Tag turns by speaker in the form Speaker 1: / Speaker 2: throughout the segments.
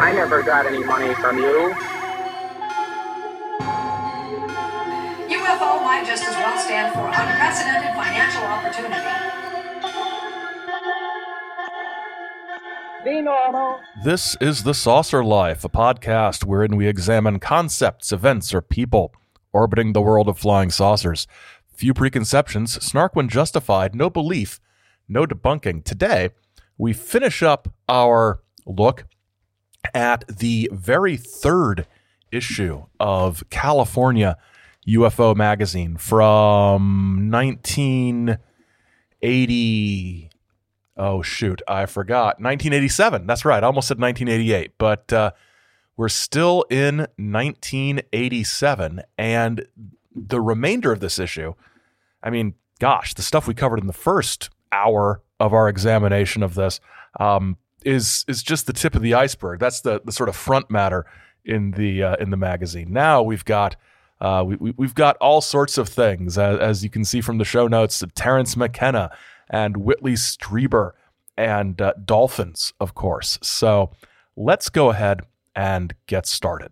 Speaker 1: I never got any money from you.
Speaker 2: UFO might just as well stand for unprecedented financial opportunity.
Speaker 1: Be.
Speaker 3: This is The Saucer Life, a podcast wherein we examine concepts, events, or people orbiting the world of flying saucers. Few preconceptions, snark when justified, no belief, no debunking. Today, we finish up our look at the very third issue of California UFO magazine from 1980. Oh, shoot. I forgot. 1987. That's right. I almost said 1988. But uh, we're still in 1987. And the remainder of this issue, I mean, gosh, the stuff we covered in the first hour of our examination of this um, is is just the tip of the iceberg. That's the the sort of front matter in the uh, in the magazine. Now we've got uh, we, we have got all sorts of things as, as, you can see from the show notes. Terence McKenna and Whitley Strieber and uh, dolphins, of course. So let's go ahead and get started.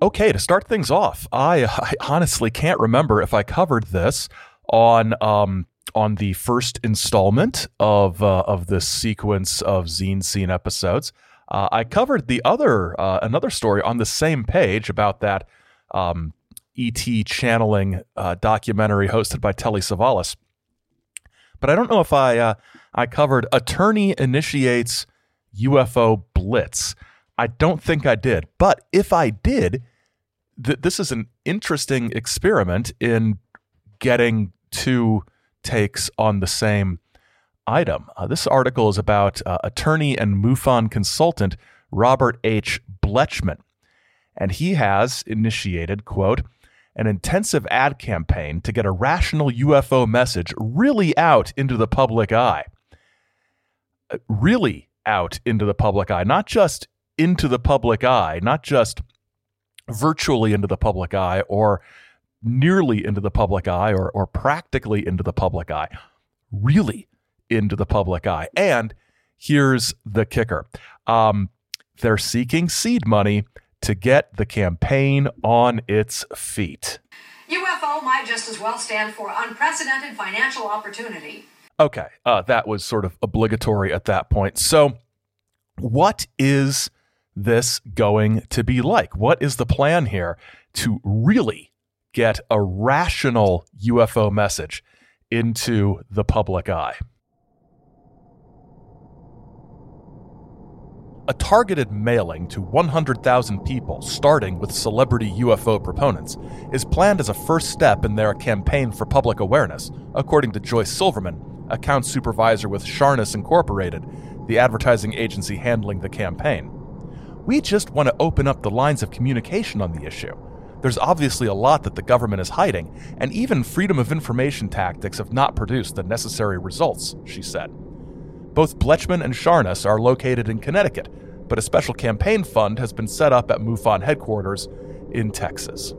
Speaker 3: Okay, to start things off, I, I honestly can't remember if I covered this on um, on the first installment of uh, of this sequence of zine scene episodes. Uh, I covered the other uh, another story on the same page about that um, ET channeling uh, documentary hosted by Telly Savalas. But I don't know if I uh, I covered attorney initiates UFO blitz. I don't think I did. But if I did, th- this is an interesting experiment in getting two takes on the same item. Uh, this article is about uh, attorney and MUFON consultant Robert H. Blechman. And he has initiated, quote, an intensive ad campaign to get a rational UFO message really out into the public eye. Uh, really out into the public eye, not just into the public eye, not just virtually into the public eye or nearly into the public eye or, or practically into the public eye, really into the public eye. And here's the kicker um, they're seeking seed money to get the campaign on its feet.
Speaker 2: UFO might just as well stand for unprecedented financial opportunity.
Speaker 3: Okay, uh, that was sort of obligatory at that point. So, what is this going to be like? What is the plan here to really get a rational UFO message into the public eye? A targeted mailing to 100,000 people, starting with celebrity UFO proponents, is planned as a first step in their campaign for public awareness, according to Joyce Silverman, account supervisor with Charnas Incorporated, the advertising agency handling the campaign. We just want to open up the lines of communication on the issue. There's obviously a lot that the government is hiding, and even freedom of information tactics have not produced the necessary results, she said. Both Blechman and Charnas are located in Connecticut, but a special campaign fund has been set up at MUFON headquarters in Texas.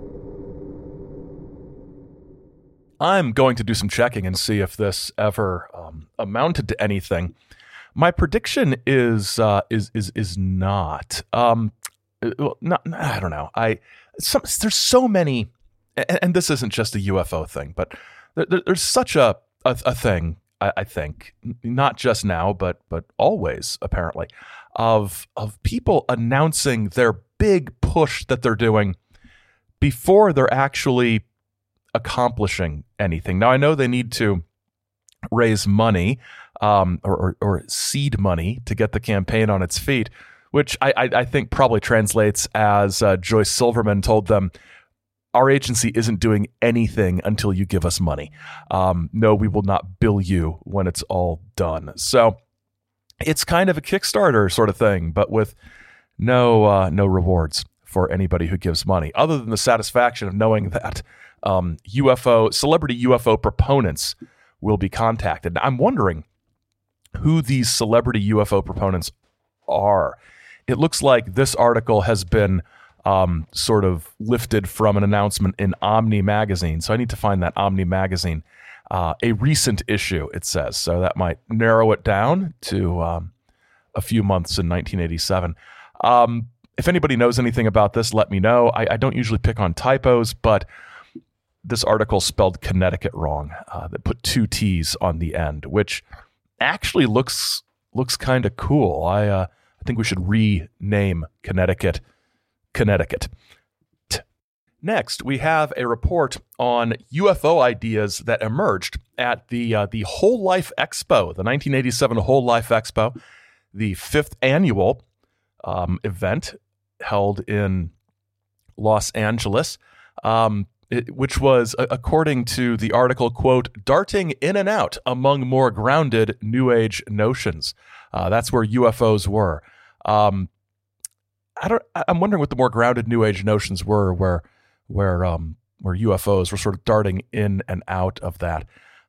Speaker 3: I'm going to do some checking and see if this ever um, amounted to anything. My prediction is uh, is is is not. Um, uh, well, not, I don't know. I some, there's so many, and, and, this isn't just a UFO thing, but there, there's such a a, a thing. I, I, think not just now, but but always apparently, of of people announcing their big push that they're doing before they're actually accomplishing anything. Now I know they need to raise money um, or, or, or, seed money to get the campaign on its feet, which I, I, I think probably translates as uh, Joyce Silverman told them. Our agency isn't doing anything until you give us money. Um, no, we will not bill you when it's all done. So it's kind of a Kickstarter sort of thing, but with no uh, no rewards for anybody who gives money, other than the satisfaction of knowing that um, UFO celebrity UFO proponents will be contacted. I'm wondering who these celebrity UFO proponents are. It looks like this article has been um, sort of lifted from an announcement in Omni magazine. So I need to find that Omni magazine. Uh, a recent issue, it says. So that might narrow it down to um, a few months in 1987. Um, if anybody knows anything about this, let me know. I, I, don't usually pick on typos, but this article spelled Connecticut wrong. Uh, that put two T's on the end, which actually looks looks kind of cool. I uh, I think we should rename Connecticut Connecticut. Next, we have a report on UFO ideas that emerged at the uh, the Whole Life Expo, the 1987 Whole Life Expo, the fifth annual um, event held in Los Angeles. Um, it, which was, according to the article, quote, darting in and out among more grounded New Age notions. Uh, that's where UFOs were. Um, I don't. I'm wondering what the more grounded New Age notions were, where where um, where UFOs were sort of darting in and out of that.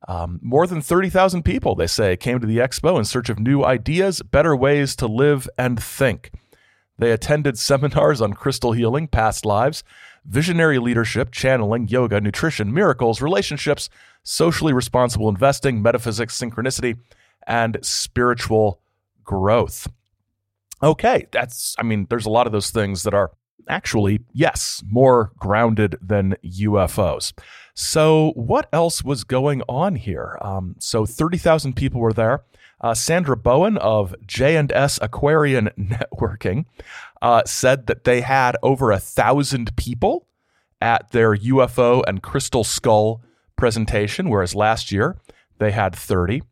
Speaker 3: Um, more than 30,000 people, they say, came to the expo in search of new ideas, better ways to live and think. They attended seminars on crystal healing, past lives, visionary leadership, channeling, yoga, nutrition, miracles, relationships, socially responsible investing, metaphysics, synchronicity, and spiritual growth. Okay, that's, I mean, there's a lot of those things that are actually, yes, more grounded than UFOs. So, what else was going on here? Um, so, 30,000 people were there. Uh, Sandra Bowen of J&S Aquarian Networking uh, said that they had over a thousand people at their UFO and crystal skull presentation, whereas last year they had 30.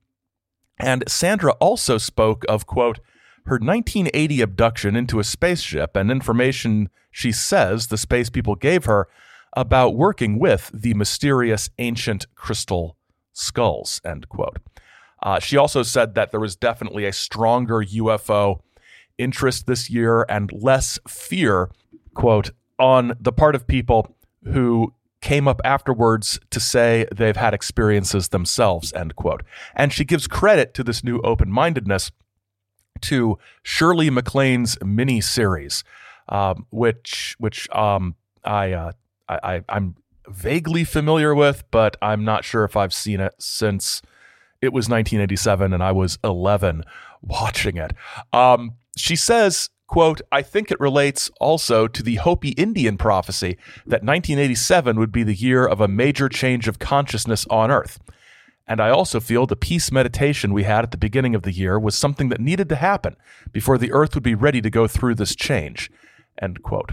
Speaker 3: And Sandra also spoke of, quote, her 1980 abduction into a spaceship and information she says the space people gave her about working with the mysterious ancient crystal skulls, end quote. Uh, she also said that there was definitely a stronger UFO interest this year and less fear, quote, on the part of people who came up afterwards to say they've had experiences themselves, end quote. And she gives credit to this new open mindedness to Shirley MacLaine's mini series, um, which which um, I, uh, I I'm vaguely familiar with, but I'm not sure if I've seen it since it was 1987 and I was 11 watching it. Um, she says, quote, I think it relates also to the Hopi Indian prophecy that 1987 would be the year of a major change of consciousness on Earth. And I also feel the peace meditation we had at the beginning of the year was something that needed to happen before the Earth would be ready to go through this change. End quote.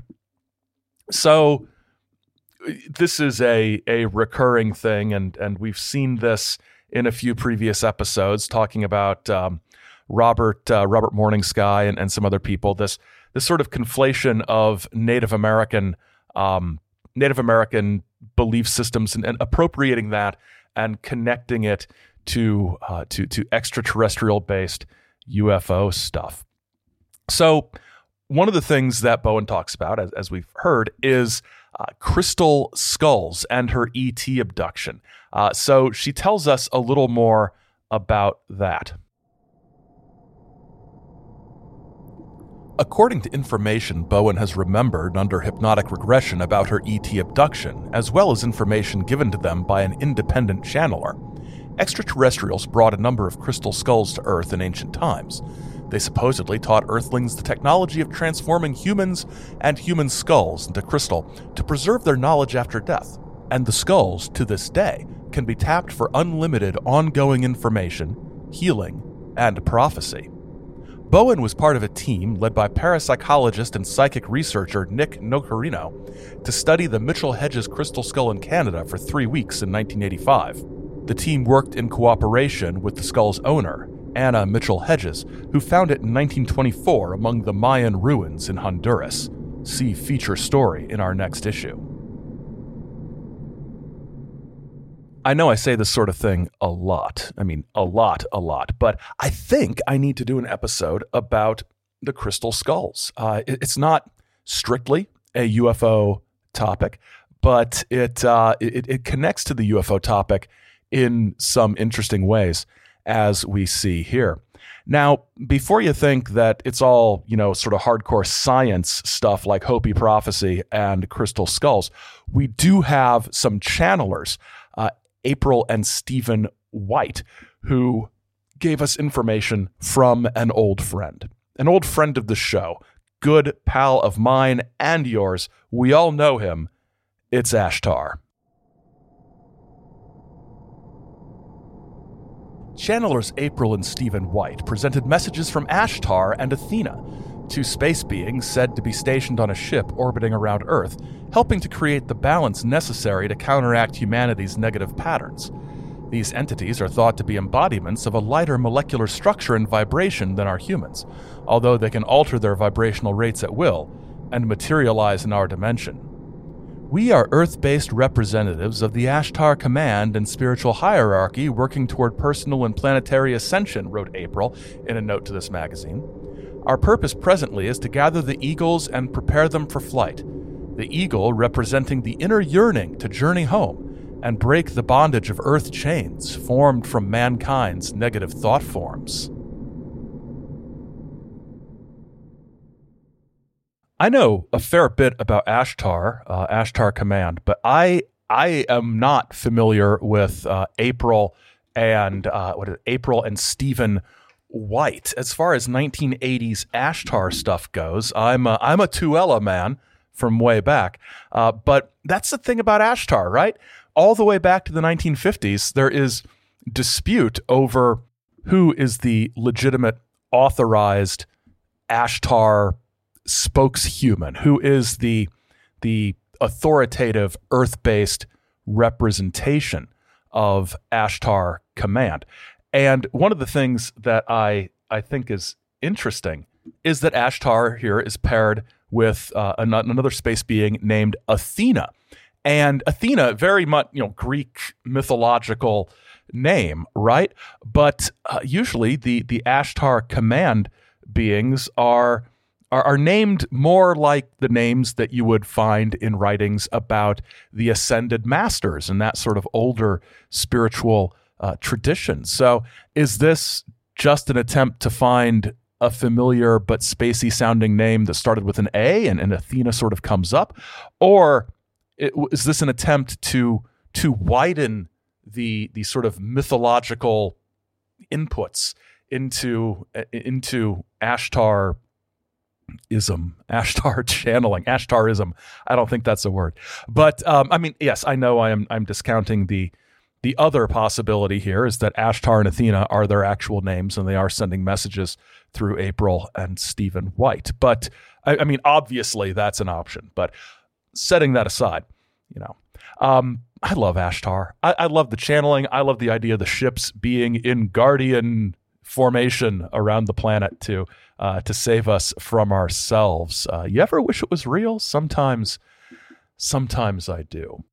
Speaker 3: So this is a a recurring thing, and and we've seen this in a few previous episodes, talking about um, Robert uh, Robert Morning Sky and, and some other people. This this sort of conflation of Native American um, Native American belief systems and, and, appropriating that and connecting it to uh, to to extraterrestrial based UFO stuff. So one of the things that Bowen talks about, as, as we've heard, is uh, crystal skulls and her ET abduction. Uh, so she tells us a little more about that. According to information Bowen has remembered under hypnotic regression about her ET abduction, as well as information given to them by an independent channeler, extraterrestrials brought a number of crystal skulls to Earth in ancient times. They supposedly taught Earthlings the technology of transforming humans and human skulls into crystal to preserve their knowledge after death. And the skulls, to this day, can be tapped for unlimited ongoing information, healing, and prophecy. Bowen was part of a team led by parapsychologist and psychic researcher Nick Nocerino to study the Mitchell Hedges crystal skull in Canada for three weeks in 1985. The team worked in cooperation with the skull's owner, Anna Mitchell Hedges, who found it in 1924 among the Mayan ruins in Honduras. See feature story in our next issue. I know I say this sort of thing a lot. I mean, a lot, a lot. But I think I need to do an episode about the crystal skulls. Uh, it, it's not strictly a UFO topic, but it, uh, it, it connects to the UFO topic in some interesting ways. as we see here. Now, before you think that it's all, you know, sort of hardcore science stuff like Hopi prophecy and crystal skulls, we do have some channelers, April and Stephen White, who gave us information from an old friend, an old friend of the show, good pal of mine and yours. We all know him. It's Ashtar. Channelers April and Stephen White presented messages from Ashtar and Athena, two space beings said to be stationed on a ship orbiting around Earth, helping to create the balance necessary to counteract humanity's negative patterns. These entities are thought to be embodiments of a lighter molecular structure and vibration than our humans, although they can alter their vibrational rates at will and materialize in our dimension. We are Earth based representatives of the Ashtar Command and spiritual hierarchy working toward personal and planetary ascension, wrote April in a note to this magazine. Our purpose presently is to gather the eagles and prepare them for flight. The eagle representing the inner yearning to journey home and break the bondage of earth chains formed from mankind's negative thought forms. I know a fair bit about Ashtar, uh, Ashtar Command, but I I am not familiar with uh, April and uh, what is it, April and Stephen White. As far as 1980s Ashtar stuff goes, I'm a, I'm a Tuella man from way back. Uh, but that's the thing about Ashtar, right? all the way back to the 1950s, there is dispute over who is the legitimate authorized Ashtar spokeshuman, who is the the authoritative Earth-based representation of Ashtar Command. And one of the things that I I think is interesting is that Ashtar here is paired with uh, another space being named Athena. And Athena, very much, you know, Greek mythological name, right? But uh, usually the the Ashtar command beings are, are are named more like the names that you would find in writings about the ascended masters and that sort of older spiritual uh, tradition. So, is this just an attempt to find a familiar but spacey sounding name that started with an A and, and Athena sort of comes up, or is this an attempt to to widen the the sort of mythological inputs into into Ashtar ism, Ashtar channeling, Ashtarism. I don't think that's a word, but um, I mean, yes, I know I am. I'm discounting the the other possibility here is that Ashtar and Athena are their actual names, and they are sending messages through April and Stephen White. But I, I mean, obviously, that's an option. But setting that aside, you know, um, I love Ashtar. I, I love the channeling. I love the idea of the ships being in guardian formation around the planet to uh, to save us from ourselves. Uh, you ever wish it was real? Sometimes, sometimes I do.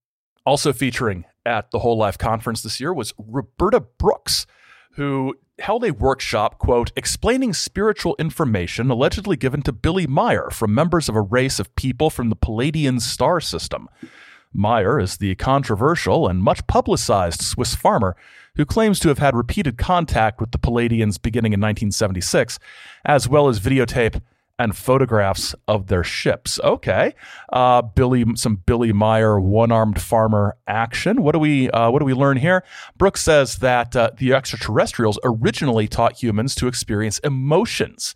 Speaker 3: Also featuring at the Whole Life Conference this year was Roberta Brooks, who held a workshop, quote, explaining spiritual information allegedly given to Billy Meier from members of a race of people from the Pleiadian star system. Meier is the controversial and much publicized Swiss farmer who claims to have had repeated contact with the Pleiadians beginning in 1976, as well as videotape and photographs of their ships. Okay, uh, Billy, some Billy Meier one-armed farmer action. What do we uh, what do we learn here? Brooks says that uh, the extraterrestrials originally taught humans to experience emotions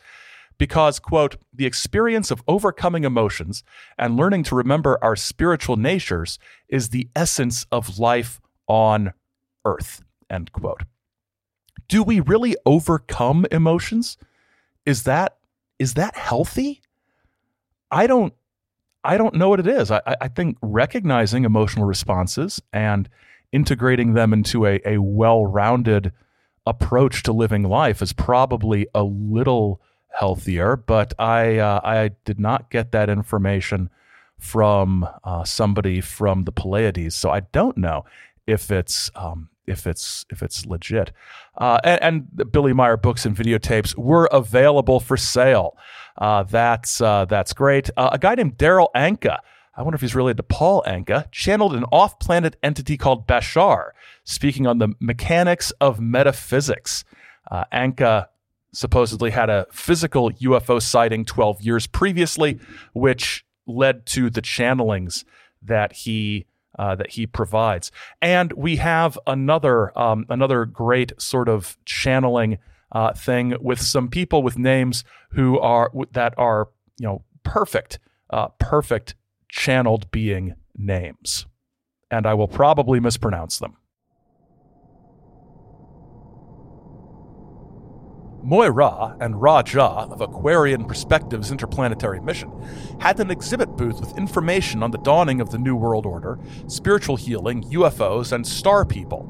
Speaker 3: because, quote, the experience of overcoming emotions and learning to remember our spiritual natures is the essence of life on earth, end quote. Do we really overcome emotions? Is that is that healthy? I don't I don't know what it is. I, I think recognizing emotional responses and integrating them into a, a well-rounded approach to living life is probably a little healthier, but I uh, I did not get that information from uh, somebody from the Pleiades, so I don't know if it's um, if it's if it's legit. Uh, and, and, Billy Meier books and videotapes were available for sale. Uh, that's uh, that's great. Uh, a guy named Darryl Anka I wonder if he's related to Paul Anka, channeled an off planet entity called Bashar, speaking on the mechanics of metaphysics. Uh, Anka supposedly had a physical UFO sighting 12 years previously, which led to the channelings that he uh, that he provides. And we have another um, another great sort of channeling uh, thing with some people with names who are that are you know perfect uh, perfect channeled being names, and I will probably mispronounce them. Moira and Raja of Aquarian Perspectives Interplanetary Mission had an exhibit booth with information on the dawning of the New World Order, spiritual healing, UFOs, and star people.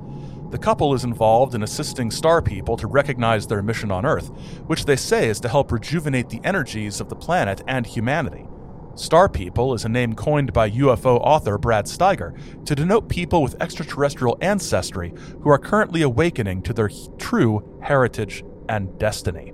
Speaker 3: The couple is involved in assisting star people to recognize their mission on Earth, which they say is to help rejuvenate the energies of the planet and humanity. Star People is a name coined by UFO author Brad Steiger to denote people with extraterrestrial ancestry who are currently awakening to their true heritage and destiny.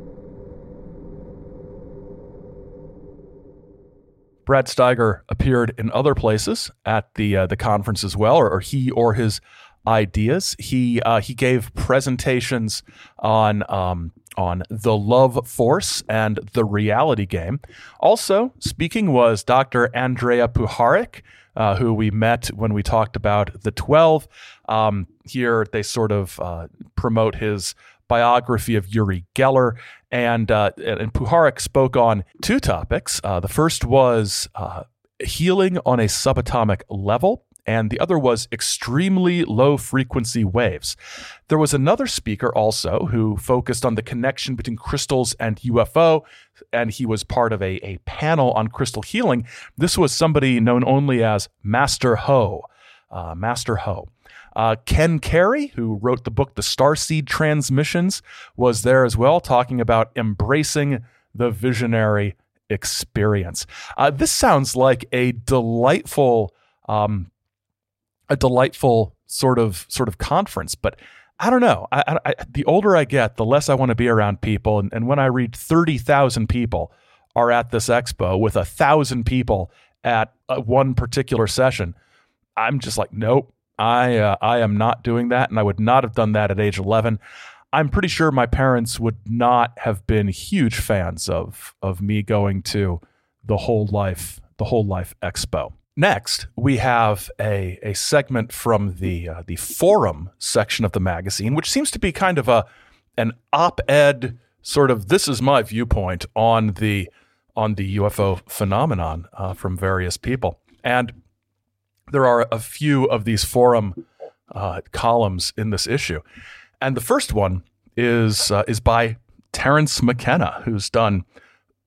Speaker 3: Brad Steiger appeared in other places at the uh, the conference as well, or, or, he or his ideas. He uh, he gave presentations on um, on the love force and the reality game. Also speaking was Dr. Andrija Puharich, uh, who we met when we talked about the Twelve. Um, here they sort of uh, promote his biography of Uri Geller. And, uh, and Puharich spoke on two topics. Uh, the first was uh, healing on a subatomic level, and the other was extremely low frequency waves. There was another speaker also who focused on the connection between crystals and UFO, and he was part of a, a panel on crystal healing. This was somebody known only as Master Ho. Uh, Master Ho. Uh, Ken Carey, who wrote the book The Starseed Transmissions, was there as well, talking about embracing the visionary experience. Uh, this sounds like a delightful, um, a delightful sort of sort of conference, but. I don't know. I, I, the older I get, the less I want to be around people. And, and when I read 30,000 people are at this expo with a thousand people at uh, one particular session, I'm just like, nope, I uh, I am not doing that, and I would not have done that at age 11. I'm pretty sure my parents would not have been huge fans of of me going to the whole life the whole life expo. Next, we have a, a segment from the uh, the forum section of the magazine, which seems to be kind of a an op-ed sort of this is my viewpoint on the on the UFO phenomenon uh, from various people. And there are a few of these forum uh, columns in this issue, and the first one is uh, is by Terence McKenna, who's done.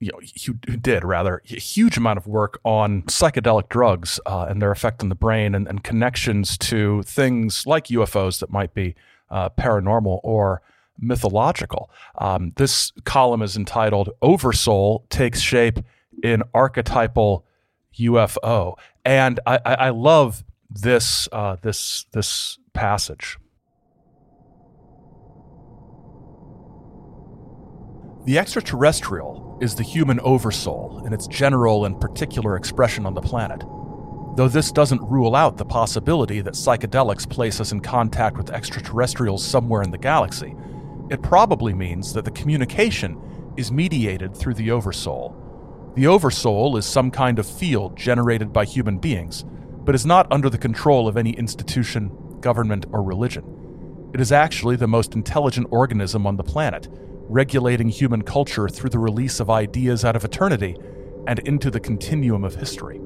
Speaker 3: You know, who, who did rather a huge amount of work on psychedelic drugs uh, and their effect on the brain and, and, connections to things like UFOs that might be uh, paranormal or mythological. Um, this column is entitled Oversoul Takes Shape in Archetypal UFO. And I, I, love this uh, this this passage. The extraterrestrial is the human oversoul in its general and particular expression on the planet. Though this doesn't rule out the possibility that psychedelics place us in contact with extraterrestrials somewhere in the galaxy, it probably means that the communication is mediated through the oversoul the Oversoul is some kind of field generated by human beings, but is not under the control of any institution, government, or religion. It is actually the most intelligent organism on the planet, regulating human culture through the release of ideas out of eternity and into the continuum of history.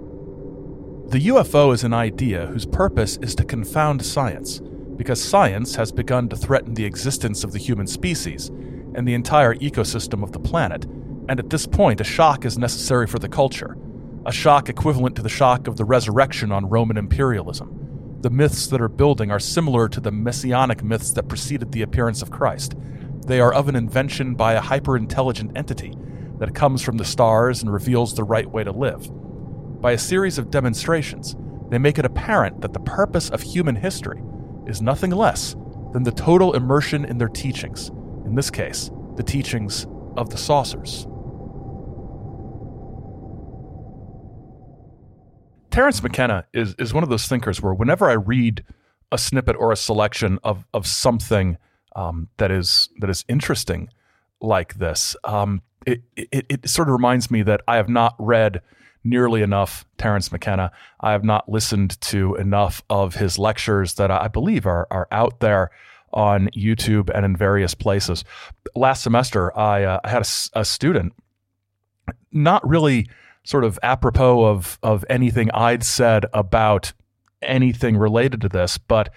Speaker 3: The UFO is an idea whose purpose is to confound science, because science has begun to threaten the existence of the human species and the entire ecosystem of the planet and at this point, a shock is necessary for the culture. A shock equivalent to the shock of the resurrection on Roman imperialism. The myths that are building are similar to the messianic myths that preceded the appearance of Christ. They are of an invention by a hyper intelligent entity that comes from the stars and reveals the right way to live. By a series of demonstrations, they make it apparent that the purpose of human history is nothing less than the total immersion in their teachings, in this case, the teachings of the saucers. Terence McKenna is is one of those thinkers where whenever I read a snippet or a selection of of something um, that is that is interesting like this, um, it, it it sort of reminds me that I have not read nearly enough Terence McKenna. I have not listened to enough of his lectures that I believe are are out there on YouTube and in various places. Last semester, I, uh, I had a, a student, not really sort of apropos of of anything I'd said about anything related to this, but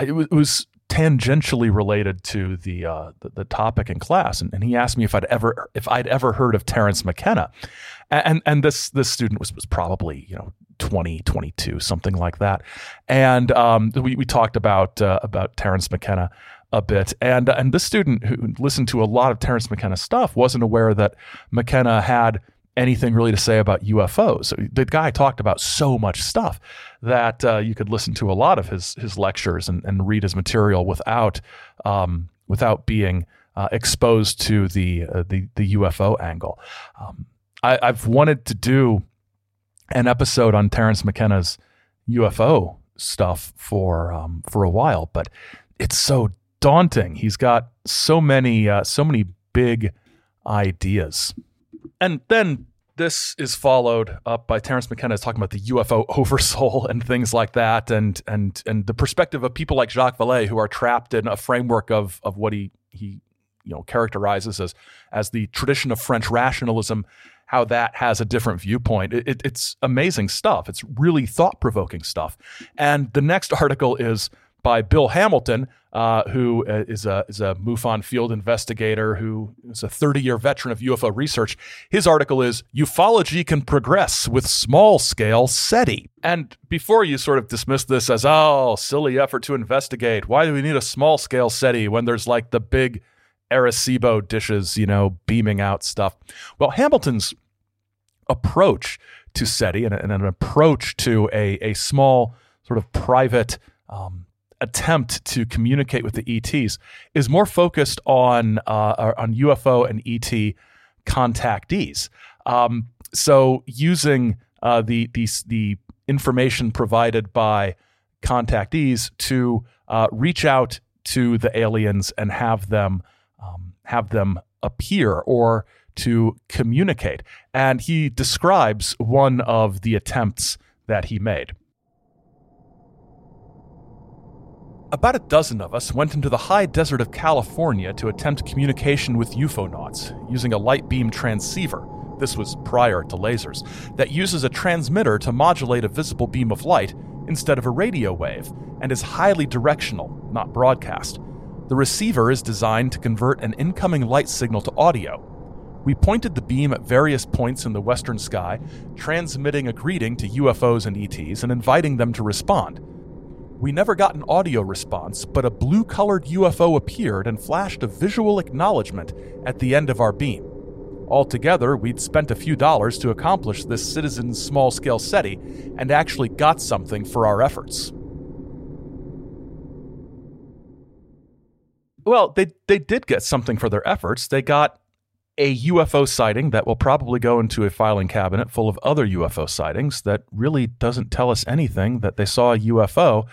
Speaker 3: it was, it was tangentially related to the, uh, the, the topic in class, and, and, he asked me if I'd ever if I'd ever heard of Terence McKenna, and and this this student was was probably you know 20, 22, something like that, and um, we we talked about uh, about Terence McKenna a bit. And and this student who listened to a lot of Terence McKenna stuff wasn't aware that McKenna had anything really to say about UFOs. The guy talked about so much stuff that uh, you could listen to a lot of his his lectures and, and read his material without um, without being uh, exposed to the, uh, the the UFO angle. Um, I, I've wanted to do an episode on Terence McKenna's UFO stuff for um, for a while, but it's so daunting. He's got so many uh, so many big ideas. And then this is followed up by Terence McKenna talking about the UFO oversoul and things like that, and and and the perspective of people like Jacques Vallée who are trapped in a framework of of what he he you know characterizes as as the tradition of French rationalism. How that has a different viewpoint. It, it, it's amazing stuff. It's really thought provoking stuff. And the next article is by Bill Hamilton, uh, who uh, a is a MUFON field investigator who is a 30 year veteran of UFO research. His article is "Ufology Can Progress with Small Scale SETI." And before you sort of dismiss this as oh silly effort to investigate, why do we need a small scale SETI when there's like the big Arecibo dishes, you know, beaming out stuff? Well, Hamilton's approach to SETI and, and an approach to a a small sort of private um, attempt to communicate with the ETs is more focused on uh, on UFO and ET contactees. Um, so using uh, the, the the information provided by contactees to uh, reach out to the aliens and have them um, have them appear or to communicate. And he describes one of the attempts that he made. About a dozen of us went into the high desert of California to attempt communication with UFOnauts using a light beam transceiver. This was prior to lasers, that uses a transmitter to modulate a visible beam of light instead of a radio wave, and is highly directional, not broadcast. The receiver is designed to convert an incoming light signal to audio. We pointed the beam at various points in the western sky, transmitting a greeting to UFOs and ETs and inviting them to respond. We never got an audio response, but a blue colored UFO appeared and flashed a visual acknowledgement at the end of our beam. Altogether, we'd spent a few dollars to accomplish this citizen's small scale SETI and actually got something for our efforts. Well, they, they did get something for their efforts. They got a UFO sighting that will probably go into a filing cabinet full of other UFO sightings that really doesn't tell us anything that they saw a UFO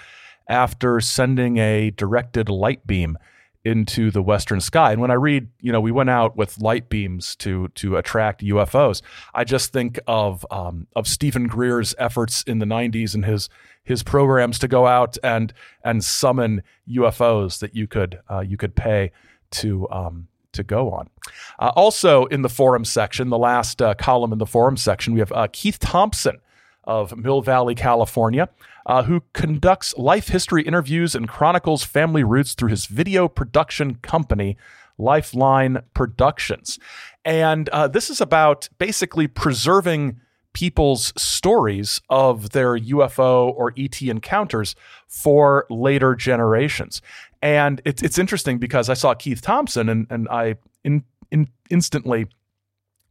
Speaker 3: after sending a directed light beam into the western sky. And when I read, you know, we went out with light beams to to attract UFOs. I just think of um, of Steven Greer's efforts in the '90s and his his programs to go out and and summon UFOs that you could uh, you could pay to um, to go on. Uh, also in the forum section, the last uh, column in the forum section, we have uh, Keith Thompson of Mill Valley, California, uh, who conducts life history interviews and chronicles family roots through his video production company, Lifeline Productions. And uh, this is about basically preserving people's stories of their UFO or ET encounters for later generations. And it's it's interesting because I saw Keith Thompson and and I in, in instantly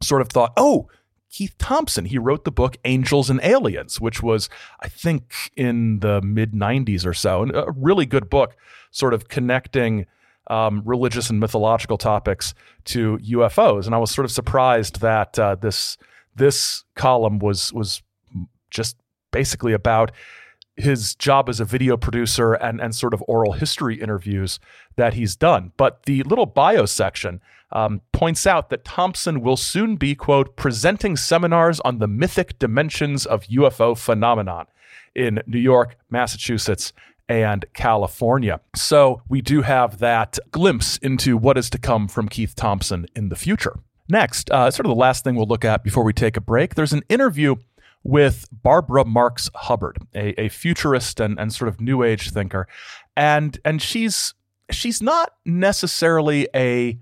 Speaker 3: sort of thought, oh, Keith Thompson. He wrote the book Angels and Aliens, which was, I think, in the mid 90s or so. And a really good book, sort of connecting um, religious and mythological topics to UFOs. And I was sort of surprised that uh, this this column was was just basically about his job as a video producer and, and sort of oral history interviews that he's done. But the little bio section um, points out that Thompson will soon be, quote, presenting seminars on the mythic dimensions of UFO phenomenon in New York, Massachusetts, and California. So we do have that glimpse into what is to come from Keith Thompson in the future. Next, uh, sort of the last thing we'll look at before we take a break, there's an interview with Barbara Marx Hubbard, a, a futurist and, and sort of new age thinker. And and she's she's not necessarily a,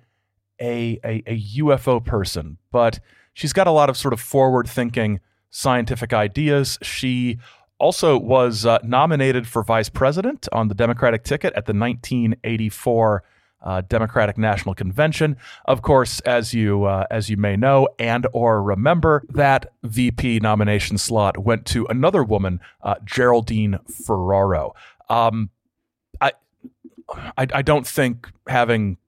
Speaker 3: a, a, a UFO person, but she's got a lot of sort of forward thinking scientific ideas. She also was uh, nominated for vice president on the Democratic ticket at the 1984 uh, Democratic National Convention. Of course, as you uh, as you may know and or remember, that VP nomination slot went to another woman, uh, Geraldine Ferraro. Um, I, I I don't think having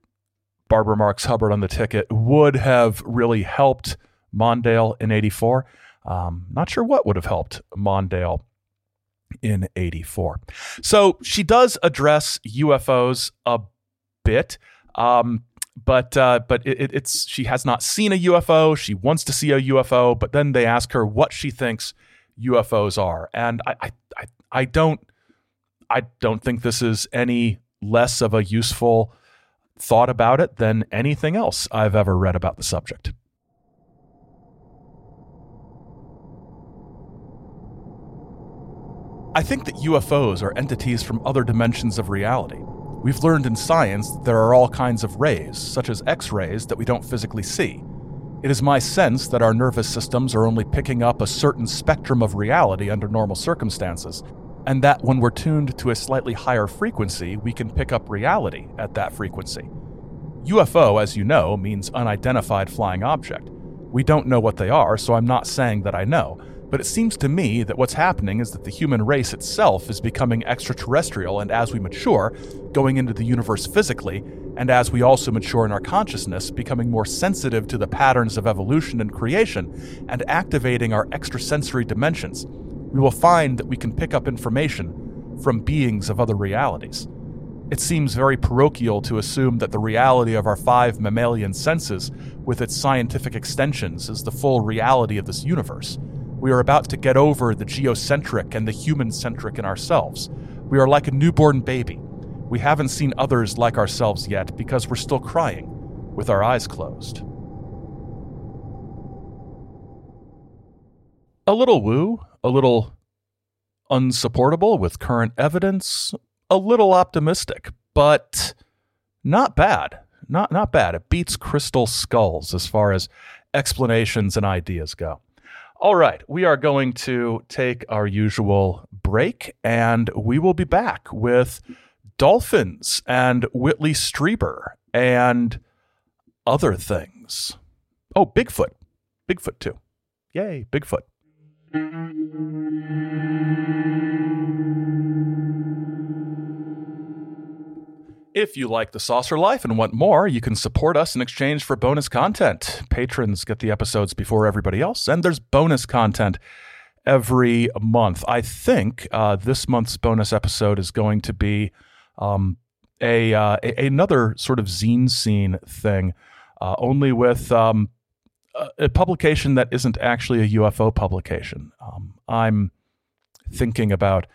Speaker 3: Barbara Marx Hubbard on the ticket would have really helped Mondale in '84. Um, not sure what would have helped Mondale in 84. So she does address UFOs a bit. Um, but uh, but it, it's she has not seen a UFO. She wants to see a UFO, but then they ask her what she thinks UFOs are, and I I, I don't I don't think this is any less of a useful thought about it than anything else I've ever read about the subject. I think that UFOs are entities from other dimensions of reality. We've learned in science that there are all kinds of rays, such as X rays, that we don't physically see. It is my sense that our nervous systems are only picking up a certain spectrum of reality under normal circumstances, and that when we're tuned to a slightly higher frequency, we can pick up reality at that frequency. UFO, as you know, means unidentified flying object. We don't know what they are, so I'm not saying that I know, but it seems to me that what's happening is that the human race itself is becoming extraterrestrial, and as we mature, going into the universe physically, and as we also mature in our consciousness, becoming more sensitive to the patterns of evolution and creation, and activating our extrasensory dimensions, we will find that we can pick up information from beings of other realities. It seems very parochial to assume that the reality of our five mammalian senses, with its scientific extensions, is the full reality of this universe. We are about to get over the geocentric and the human centric in ourselves. We are like a newborn baby. We haven't seen others like ourselves yet because we're still crying with our eyes closed. A little woo, a little unsupportable with current evidence, a little optimistic, but not bad. Not not bad. It beats crystal skulls as far as explanations and ideas go. All right, we are going to take our usual break and we will be back with dolphins and Whitley Strieber and other things. Oh, Bigfoot. Bigfoot, too. Yay, Bigfoot. If you like The Saucer Life and want more, you can support us in exchange for bonus content. Patrons get the episodes before everybody else, and there's bonus content every month. I think uh, this month's bonus episode is going to be um, a, uh, a, another sort of zine scene thing, uh, only with um, a, publication that isn't actually a UFO publication. Um, I'm thinking about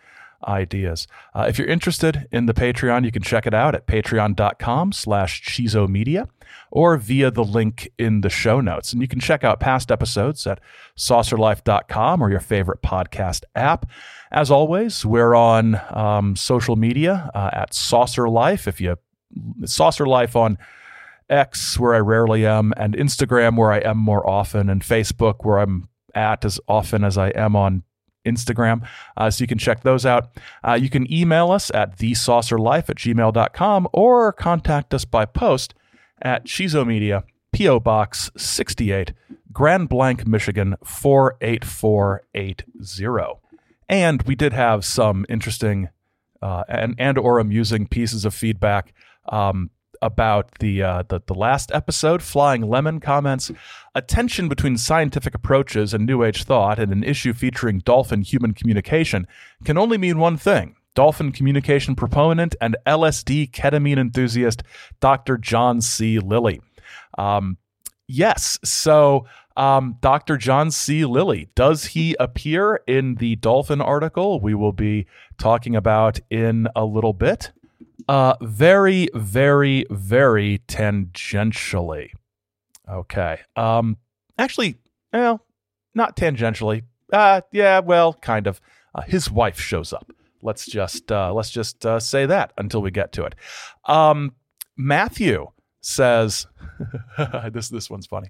Speaker 3: ideas. Uh, if you're interested in the Patreon, you can check it out at patreon.com slash media or via the link in the show notes. And you can check out past episodes at saucerlife.com or your favorite podcast app. As always, we're on um, social media uh, at Saucer Life. If you Saucer Life on X, where I rarely am, and Instagram, where I am more often, and Facebook, where I'm at as often as I am on Instagram. Uh, so you can check those out. Uh, you can email us at thesaucerlife at gmail.com or contact us by post at Chizo Media, P.O. Box 68, Grand Blanc, Michigan 48480. And we did have some interesting uh, and, and or amusing pieces of feedback um, about the, uh, the the last episode. Flying Lemon comments: a tension between scientific approaches and New Age thought, and an issue featuring dolphin human communication can only mean one thing. Dolphin communication proponent and LSD ketamine enthusiast, Dr. John C. Lilly. Um, yes, so um, Dr. John C. Lilly, does he appear in the Dolphin article we will be talking about in a little bit? Uh, very, very, very tangentially. Okay. Um, actually, well, not tangentially. Uh, yeah, well, kind of. Uh, his wife shows up. Let's just uh, let's just uh, say that until we get to it. Um, Matthew says this this one's funny.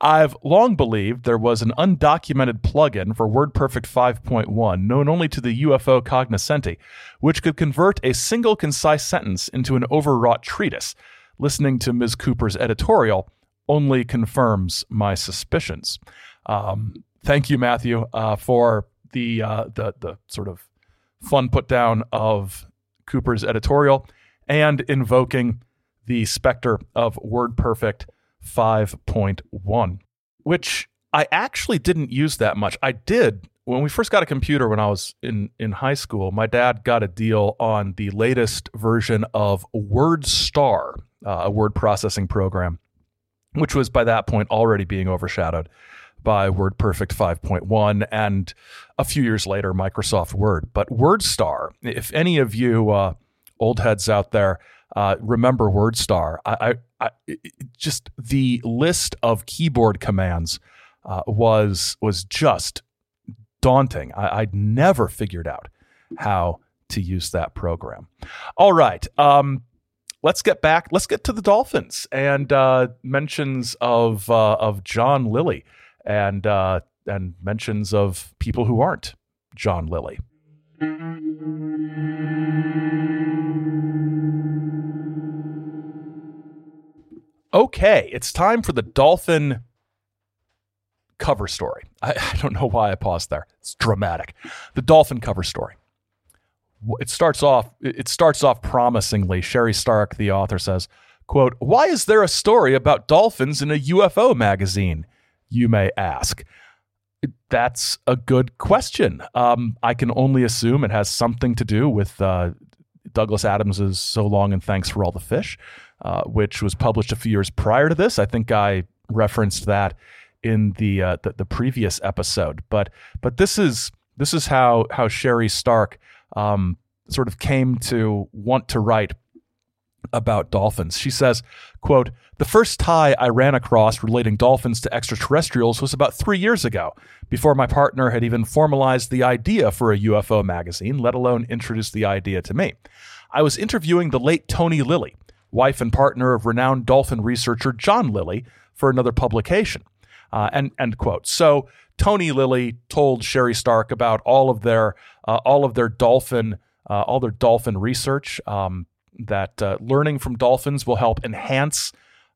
Speaker 3: I've long believed there was an undocumented plugin for WordPerfect 5.1 known only to the UFO cognoscenti, which could convert a single concise sentence into an overwrought treatise. Listening to Ms. Cooper's editorial only confirms my suspicions. Um, thank you, Matthew, uh, for the uh, the the sort of fun put down of Cooper's editorial and invoking the specter of WordPerfect 5.1, which I actually didn't use that much. I did when we first got a computer when I was in in high school. My dad got a deal on the latest version of WordStar, uh, a word processing program, which was by that point already being overshadowed by WordPerfect 5.1 and a few years later Microsoft Word. But WordStar, if any of you uh, old heads out there uh, remember WordStar. I, I, I, just the list of keyboard commands uh, was was just daunting. I, would never figured out how to use that program. All right, um, let's get back. Let's get to the Dolphins and uh, mentions of uh, of John Lilly and uh, and mentions of people who aren't John Lilly. Okay, it's time for the Dolphin cover story. I, I, don't know why I paused there. It's dramatic. The Dolphin cover story. It starts off. It starts off promisingly. Sherry Stark, the author, says, "quote Why is there a story about dolphins in a UFO magazine? You may ask." That's a good question. Um, I can only assume it has something to do with uh, Douglas Adams's "So Long and Thanks for All the Fish." Uh, which was published a few years prior to this. I think I referenced that in the, uh, the, the previous episode. But but this is this is how how Sherry Stark um, sort of came to want to write about dolphins. She says, quote, the first tie I ran across relating dolphins to extraterrestrials was about three years ago, before my partner had even formalized the idea for a UFO magazine, let alone introduced the idea to me. I was interviewing the late Toni Lilly, wife and partner of renowned dolphin researcher John Lilly, for another publication. Uh, and end quote. So Toni Lilly told Sherry Stark about all of their uh, all of their dolphin uh, all their dolphin research. Um, that uh, learning from dolphins will help enhance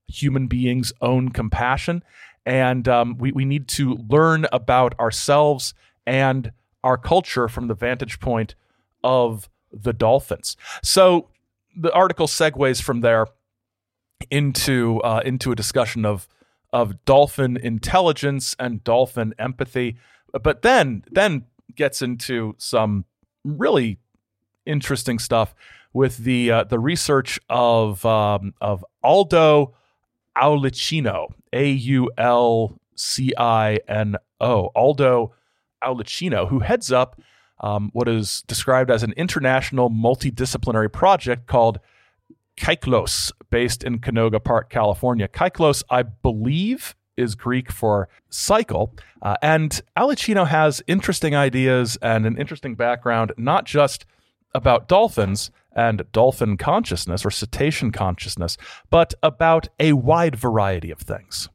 Speaker 3: human beings' own compassion, and um, we we need to learn about ourselves and our culture from the vantage point of the dolphins. So the article segues from there into uh, into a discussion of of dolphin intelligence and dolphin empathy, but then then gets into some really interesting stuff with the uh, the research of um, of Aldo Aulicino, A U L C I N O, Aldo Aulicino, who heads up um, what is described as an international multidisciplinary project called Kyklos, based in Canoga Park, California. Kyklos, I believe, is Greek for cycle. Uh, and Aulicino has interesting ideas and an interesting background, not just about dolphins and dolphin consciousness or cetacean consciousness, but about a wide variety of things.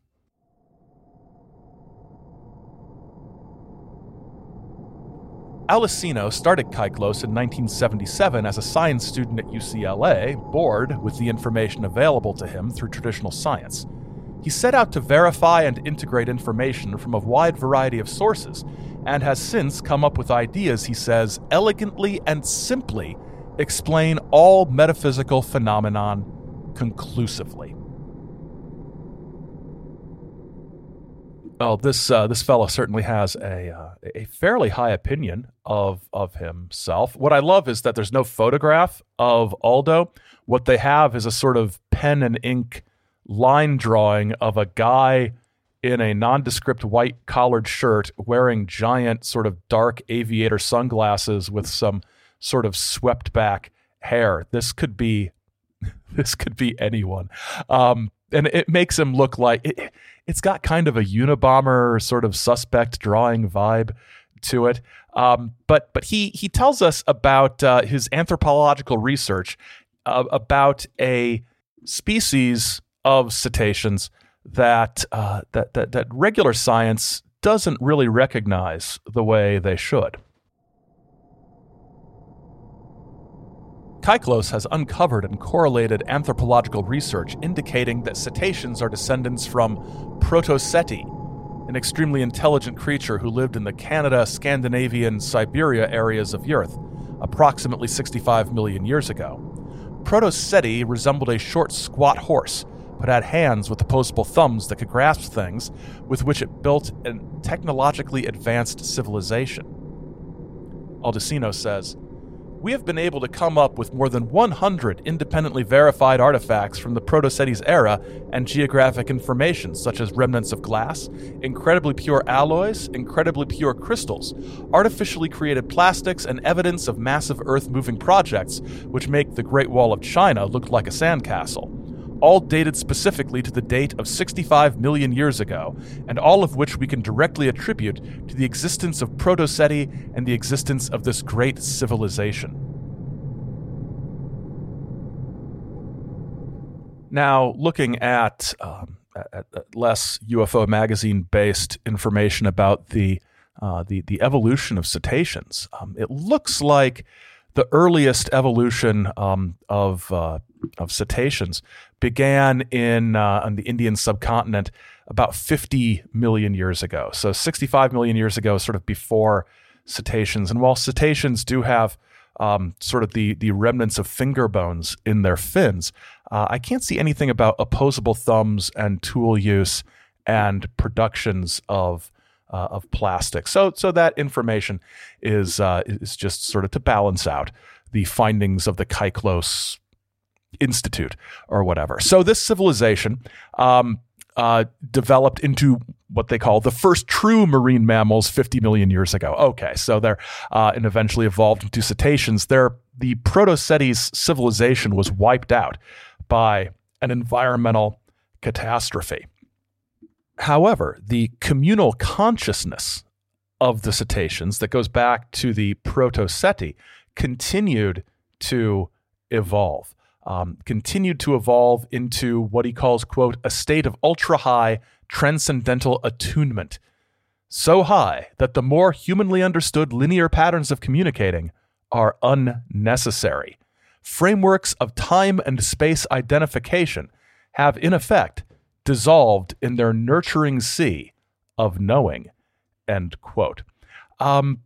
Speaker 3: Aulicino started Kyklos in 1977 as a science student at UCLA, bored with the information available to him through traditional science. He set out to verify and integrate information from a wide variety of sources, and has since come up with ideas, he says, elegantly and simply explain all metaphysical phenomenon conclusively. Well, this uh, this fellow certainly has a uh, a fairly high opinion of of himself. What I love is that there's no photograph of Aldo. What they have is a sort of pen and ink line drawing of a guy in a nondescript white collared shirt wearing giant sort of dark aviator sunglasses with some sort of swept back hair. This could be this could be anyone. Um, and it makes him look like it, it's got kind of a Unabomber sort of suspect drawing vibe to it. Um, but but he he tells us about uh, his anthropological research uh, about a species of cetaceans that, uh, that that that regular science doesn't really recognize the way they should. Kyklos has uncovered and correlated anthropological research indicating that cetaceans are descendants from Protoceti, an extremely intelligent creature who lived in the Canada, Scandinavian, Siberia areas of Earth approximately 65 million years ago. Protoceti resembled a short, squat horse, but had hands with the opposable thumbs that could grasp things, with which it built a technologically advanced civilization. Aulicino says, we have been able to come up with more than 100 independently verified artifacts from the Protocetes era and geographic information, such as remnants of glass, incredibly pure alloys, incredibly pure crystals, artificially created plastics, and evidence of massive earth moving projects, which make the Great Wall of China look like a sandcastle all dated specifically to the date of 65 million years ago, and all of which we can directly attribute to the existence of Protoceti and the existence of this great civilization. Now, looking at, um, at less UFO magazine based information about the, uh, the, the evolution of cetaceans, um, it looks like the earliest evolution um, of uh, of cetaceans began in uh, on the Indian subcontinent about 50 million years ago. So 65 million years ago, sort of before cetaceans. And while cetaceans do have um, sort of the the remnants of finger bones in their fins, uh, I can't see anything about opposable thumbs and tool use and productions of uh, of plastic. So so that information is uh, is just sort of to balance out the findings of the Kyklos Institute or whatever. So this civilization um, uh, developed into what they call the first true marine mammals 50 million years ago. Okay, so they're uh, and eventually evolved into cetaceans. They're, the Protocetes civilization was wiped out by an environmental catastrophe. However, the communal consciousness of the cetaceans that goes back to the Protoceti continued to evolve um, continued to evolve into what he calls, quote, a state of ultra high transcendental attunement. So high that the more humanly understood linear patterns of communicating are unnecessary. Frameworks of time and space identification have, in effect, dissolved in their nurturing sea of knowing. End quote. Um,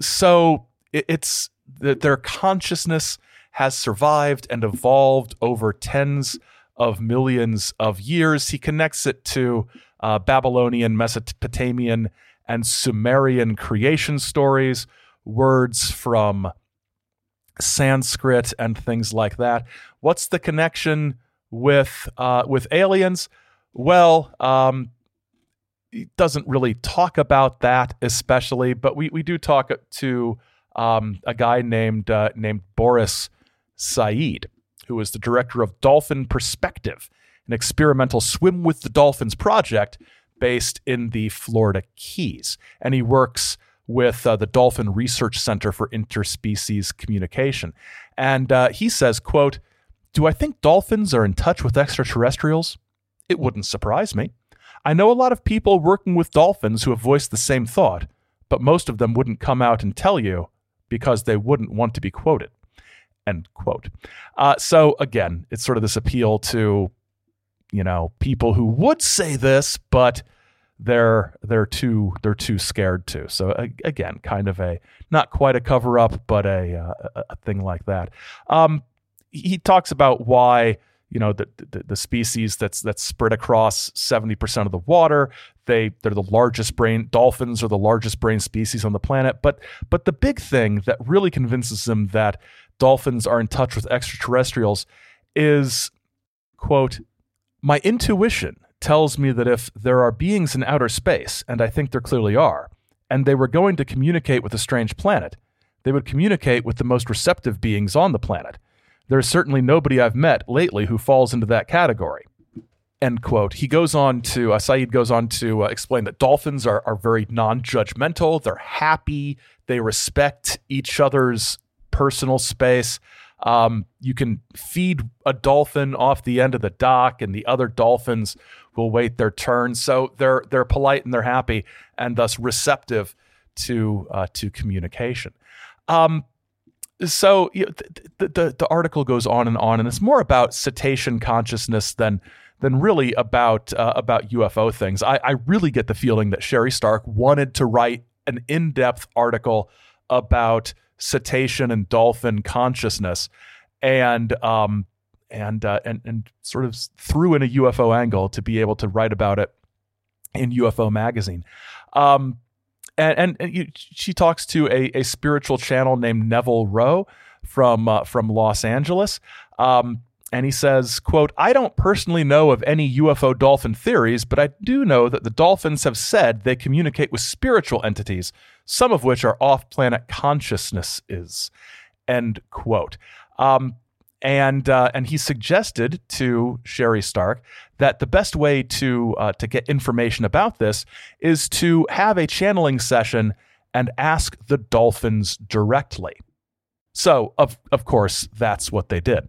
Speaker 3: so it, it's that their consciousness has survived and evolved over tens of millions of years. He connects it to uh, Babylonian, Mesopotamian, and Sumerian creation stories, words from Sanskrit, and things like that. What's the connection with uh, with aliens? Well, um, he doesn't really talk about that especially, but we, we do talk to um, a guy named uh, named Boris Said, who is the director of Dolphin Perspective, an experimental swim with the dolphins project based in the Florida Keys. And he works with uh, the Dolphin Research Center for Interspecies Communication. And uh, he says, quote, Do I think dolphins are in touch with extraterrestrials? It wouldn't surprise me. I know a lot of people working with dolphins who have voiced the same thought, but most of them wouldn't come out and tell you because they wouldn't want to be quoted. End quote. Uh, so again, it's sort of this appeal to, you know, people who would say this, but they're they're too they're too scared to. So again, kind of a not quite a cover up, but a uh, a thing like that. Um, he talks about why you know the, the, the species that's that's spread across 70% of the water they they're the largest brain dolphins are the largest brain species on the planet but but the big thing that really convinces them that dolphins are in touch with extraterrestrials is quote my intuition tells me that if there are beings in outer space and I think there clearly are and they were going to communicate with a strange planet they would communicate with the most receptive beings on the planet there's certainly nobody I've met lately who falls into that category. End quote. He goes on to, uh, Said goes on to uh, explain that dolphins are, are very non judgmental. They're happy. They respect each other's personal space. Um, you can feed a dolphin off the end of the dock, and the other dolphins will wait their turn. So they're they're polite and they're happy, and thus receptive to uh, to communication. Um, so you know, the, the, the article goes on and on, and it's more about cetacean consciousness than than really about uh, about UFO things. I, I really get the feeling that Sherry Stark wanted to write an in depth article about cetacean and dolphin consciousness, and um and uh, and and sort of threw in a UFO angle to be able to write about it in UFO magazine. Um, and, and, and you, she talks to a, a spiritual channel named Neville Rowe from uh, from Los Angeles. Um, and he says, quote, I don't personally know of any UFO dolphin theories, but I do know that the dolphins have said they communicate with spiritual entities, some of which are off-planet consciousness is. End quote. Um, and uh, and he suggested to Sherry Stark that the best way to uh, to get information about this is to have a channeling session and ask the dolphins directly. So of of course that's what they did.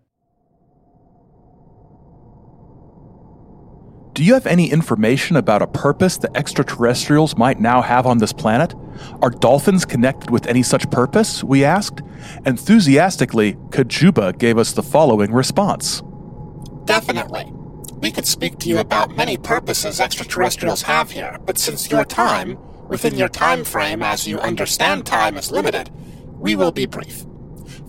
Speaker 3: Do you have any information about a purpose that extraterrestrials might now have on this planet? Are dolphins connected with any such purpose? We asked. Enthusiastically, Kajuba gave us the following response
Speaker 4: Definitely. We could speak to you about many purposes extraterrestrials have here, but since your time, within your time frame as you understand time is limited, we will be brief.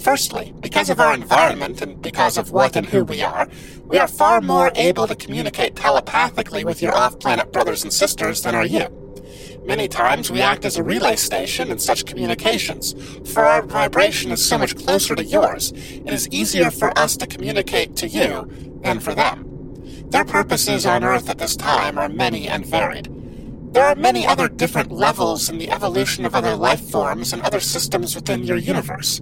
Speaker 4: Firstly, because of our environment and because of what and who we are, we are far more able to communicate telepathically with your off-planet brothers and sisters than are you. Many times we act as a relay station in such communications, for our vibration is so much closer to yours, it is easier for us to communicate to you than for them. Their purposes on Earth at this time are many and varied. There are many other different levels in the evolution of other life forms and other systems within your universe.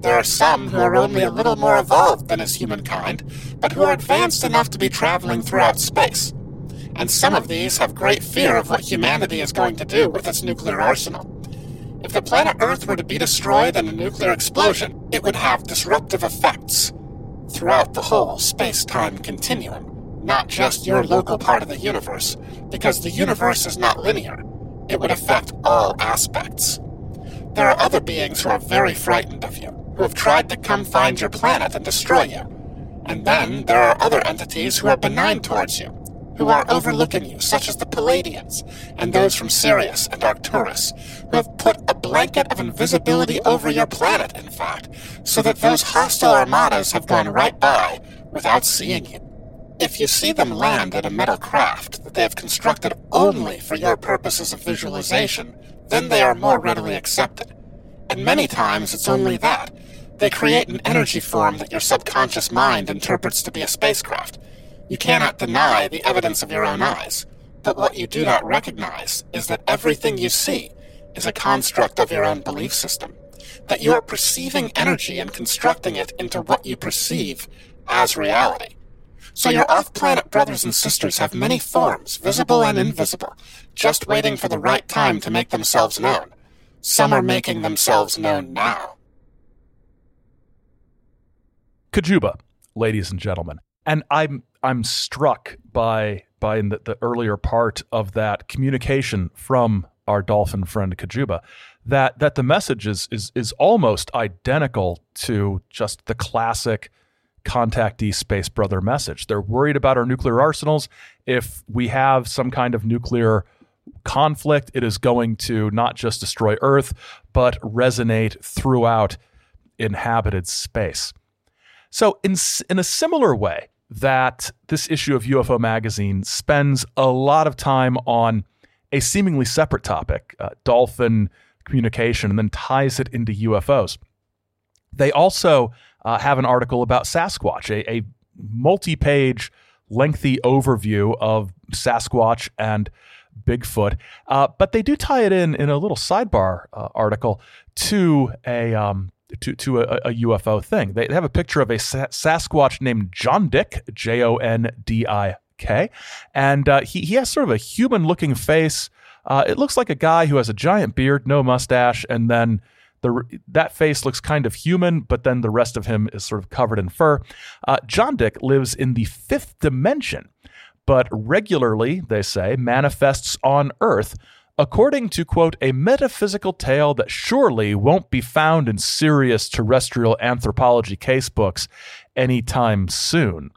Speaker 4: There are some who are only a little more evolved than is humankind, but who are advanced enough to be traveling throughout space. And some of these have great fear of what humanity is going to do with its nuclear arsenal. If the planet Earth were to be destroyed in a nuclear explosion, it would have disruptive effects throughout the whole space time continuum, not just your local part of the universe, because the universe is not linear. It would affect all aspects. There are other beings who are very frightened of you who have tried to come find your planet and destroy you. And then there are other entities who are benign towards you, who are overlooking you, such as the Pleiadians and those from Sirius and Arcturus, who have put a blanket of invisibility over your planet, in fact, so that those hostile armadas have gone right by without seeing you. If you see them land in a metal craft that they have constructed only for your purposes of visualization, then they are more readily accepted. And many times it's only that. They create an energy form that your subconscious mind interprets to be a spacecraft. You cannot deny the evidence of your own eyes. But what you do not recognize is that everything you see is a construct of your own belief system. That you are perceiving energy and constructing it into what you perceive as reality. So your off-planet brothers and sisters have many forms, visible and invisible, just waiting for the right time to make themselves known. Some are making themselves known now.
Speaker 3: Kajuba, ladies and gentlemen. And I'm I'm struck by by the, the earlier part of that communication from our dolphin friend Kajuba that that the message is is is almost identical to just the classic contactee space brother message. They're worried about our nuclear arsenals. If we have some kind of nuclear conflict, it is going to not just destroy Earth, but resonate throughout inhabited space. So, in, in a similar way, that this issue of UFO Magazine spends a lot of time on a seemingly separate topic, uh, dolphin communication, and then ties it into UFOs. They also uh, have an article about Sasquatch, a, a multi page, lengthy overview of Sasquatch and Bigfoot. Uh, but they do tie it in in a little sidebar uh, article to a. Um, to, to a, a, UFO thing. They have a picture of a Sasquatch named Jon Dik, J O N D I K, and uh, he, he has sort of a human looking face. Uh, it looks like a guy who has a giant beard, no mustache, and then the that face looks kind of human, but then the rest of him is sort of covered in fur. Uh, Jon Dik lives in the fifth dimension, but regularly, they say, manifests on Earth. According to, quote, a metaphysical tale that surely won't be found in serious terrestrial anthropology casebooks anytime soon,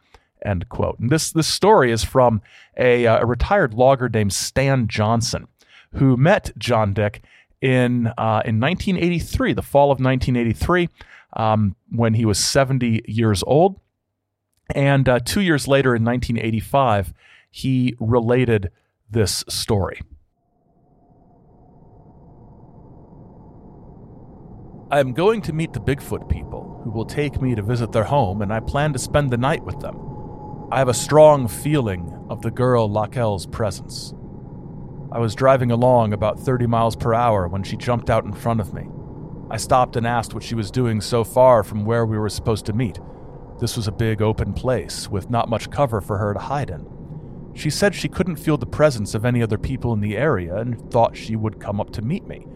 Speaker 3: end quote. And this, this story is from a, uh, a retired logger named Stan Johnson, who met Jon Dik in uh, in 1983, the fall of 1983, um, when he was 70 years old. And uh, two years later, in 1985, he related this story. I am going to meet the Bigfoot people, who will take me to visit their home, and I plan to spend the night with them. I have a strong feeling of the girl Laquelle's presence. I was driving along about 30 miles per hour when she jumped out in front of me. I stopped and asked what she was doing so far from where we were supposed to meet. This was a big open place with not much cover for her to hide in. She said she couldn't feel the presence of any other people in the area and thought she would come up to meet me.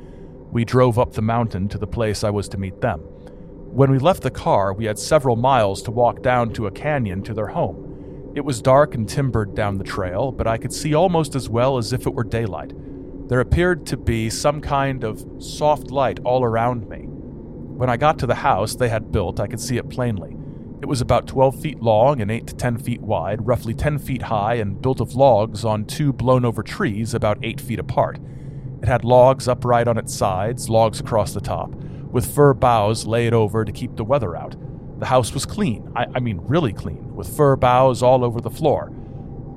Speaker 3: We drove up the mountain to the place I was to meet them. When we left the car, we had several miles to walk down to a canyon to their home. It was dark and timbered down the trail, but I could see almost as well as if it were daylight. There appeared to be some kind of soft light all around me. When I got to the house they had built, I could see it plainly. It was about 12 feet long and 8 to 10 feet wide, roughly 10 feet high, and built of logs on two blown over trees about 8 feet apart. It had logs upright on its sides, logs across the top, with fir boughs laid over to keep the weather out. The house was clean, I, I mean, really clean, with fir boughs all over the floor.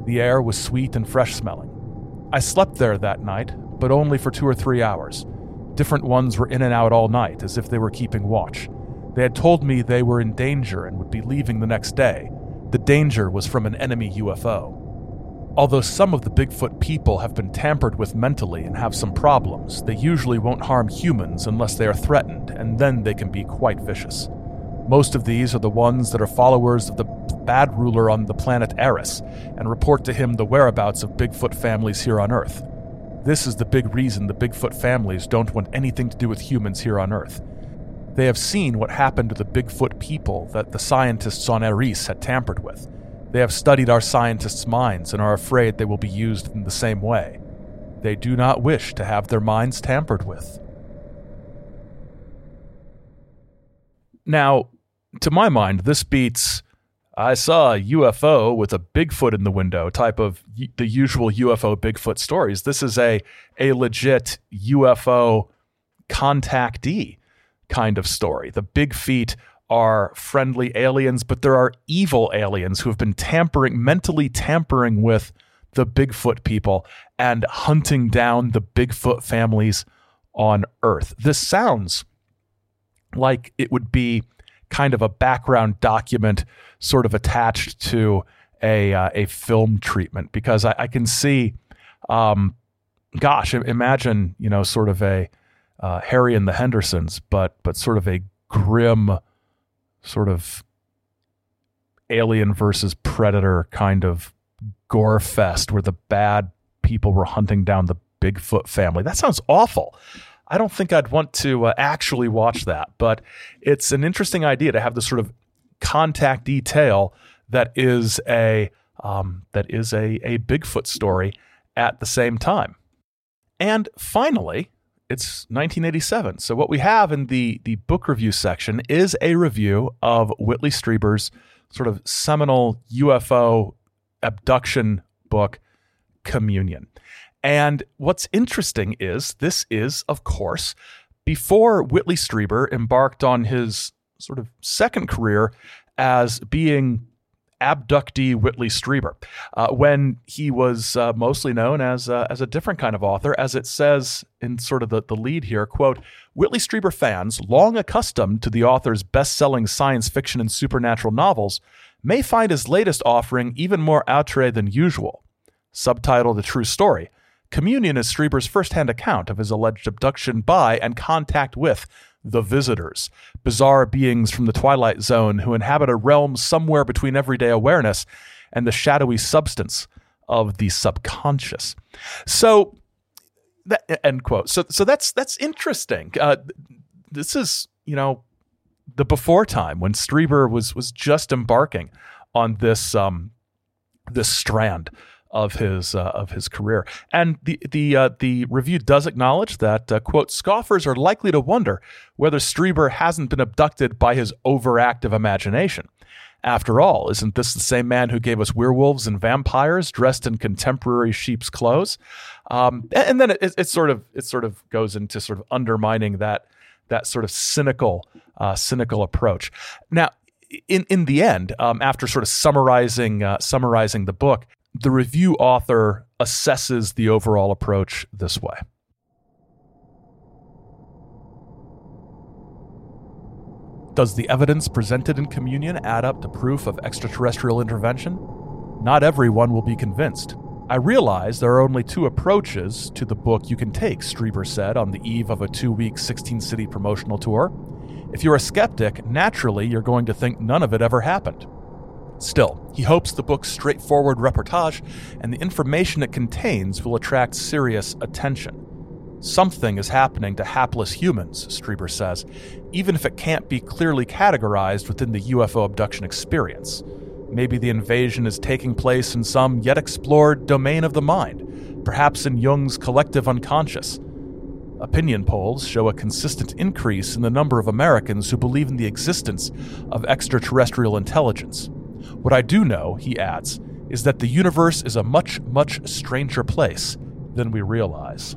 Speaker 3: The air was sweet and fresh smelling. I slept there that night, but only for two or three hours. Different ones were in and out all night, as if they were keeping watch. They had told me they were in danger and would be leaving the next day. The danger was from an enemy UFO. Although some of the Bigfoot people have been tampered with mentally and have some problems, they usually won't harm humans unless they are threatened, and then they can be quite vicious. Most of these are the ones that are followers of the bad ruler on the planet Eris and report to him the whereabouts of Bigfoot families here on Earth. This is the big reason the Bigfoot families don't want anything to do with humans here on Earth. They have seen what happened to the Bigfoot people that the scientists on Eris had tampered with. They have studied our scientists' minds and are afraid they will be used in the same way. They do not wish to have their minds tampered with. Now, to my mind, this beats I saw a UFO with a Bigfoot in the window type of the usual UFO Bigfoot stories. This is a a legit UFO contactee kind of story. The big feet are friendly aliens, but there are evil aliens who have been tampering mentally tampering with the Bigfoot people and hunting down the Bigfoot families on Earth. This sounds like it would be kind of a background document sort of attached to a uh, a film treatment because I, I can see, um, gosh, imagine you know sort of a uh, Harry and the Hendersons, but but sort of a grim, sort of alien versus predator kind of gore fest where the bad people were hunting down the Bigfoot family. That sounds awful. I don't think I'd want to uh, actually watch that, but it's an interesting idea to have this sort of contact detail that is a um, that is a a Bigfoot story at the same time. And finally, it's 1987. So what we have in the the book review section is a review of Whitley Strieber's sort of seminal UFO abduction book, Communion. And what's interesting is this is, of course, before Whitley Strieber embarked on his sort of second career as being abductee Whitley Strieber, uh, when he was uh, mostly known as as a different kind of author, as it says in sort of the, the lead here. Quote: Whitley Strieber fans, long accustomed to the author's best-selling science fiction and supernatural novels, may find his latest offering even more outre than usual. Subtitled "The True Story." Communion is Strieber's first-hand account of his alleged abduction by and contact with the visitors, bizarre beings from the Twilight Zone who inhabit a realm somewhere between everyday awareness and the shadowy substance of the subconscious. So, that, end quote. So, so that's that's interesting. Uh, this is you know the before time when Strieber was was just embarking on this um, this strand of his uh, of his career. And the the uh, the review does acknowledge that uh, quote scoffers are likely to wonder whether Strieber hasn't been abducted by his overactive imagination. After all, isn't this the same man who gave us werewolves and vampires dressed in contemporary sheep's clothes? Um, and, and, then it, it, sort of it sort of goes into sort of undermining that that sort of cynical uh, cynical approach. Now, in in the end, um, after sort of summarizing uh, summarizing the book, the review author assesses the overall approach this way. Does the evidence presented in communion add up to proof of extraterrestrial intervention? Not everyone will be convinced. I realize there are only two approaches to the book you can take, Strieber said on the eve of a two week 16 city promotional tour. If you're a skeptic, naturally you're going to think none of it ever happened. Still, he hopes the book's straightforward reportage and the information it contains will attract serious attention. Something is happening to hapless humans, Strieber says, even if it can't be clearly categorized within the UFO abduction experience. Maybe the invasion is taking place in some yet explored domain of the mind, perhaps in Jung's collective unconscious. Opinion polls show a consistent increase in the number of Americans who believe in the existence of extraterrestrial intelligence. What I do know, he adds, is that the universe is a much, much stranger place than we realize.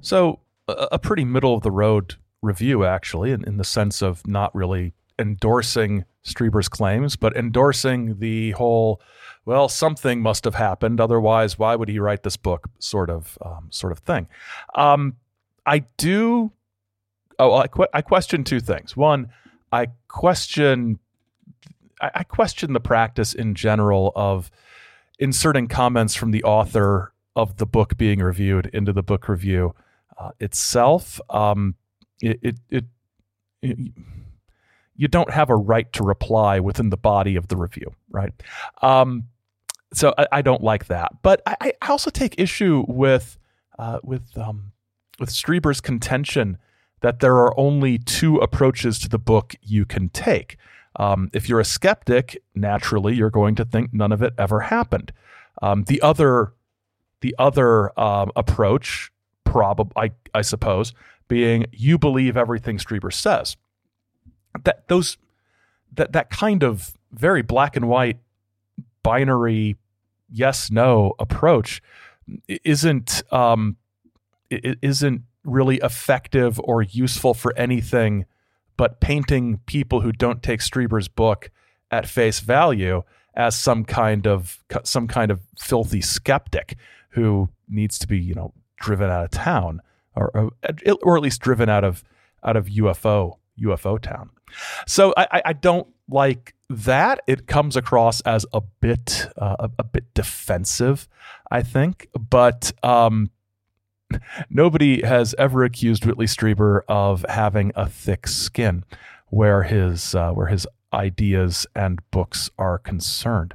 Speaker 3: So, a, pretty middle of the road review, actually, in, in the sense of not really endorsing Strieber's claims, but endorsing the whole, well, something must have happened. Otherwise, why would he write this book? Sort of, um, sort of thing. Um, I do. Oh, I, qu- I question two things. One, I question I question the practice in general of inserting comments from the author of the book being reviewed into the book review uh, itself. Um, it, it, it, it, you don't have a right to reply within the body of the review, right? Um, so I, I, don't like that. But I, I also take issue with uh, with um, with Strieber's contention that there are only two approaches to the book you can take. Um, if you're a skeptic, naturally you're going to think none of it ever happened. Um, the other, the other um, approach, probably I, I suppose, being you believe everything Strieber says. That those that that kind of very black and white binary yes no approach isn't um, isn't really effective or useful for anything but painting people who don't take Strieber's book at face value as some kind of some kind of filthy skeptic who needs to be you know driven out of town or or, or at least driven out of out of UFO UFO town. So I, I don't like that. It comes across as a bit uh, a, a, bit defensive, I think. But um, Nobody has ever accused Whitley Strieber of having a thick skin where his uh, where his ideas and books are concerned.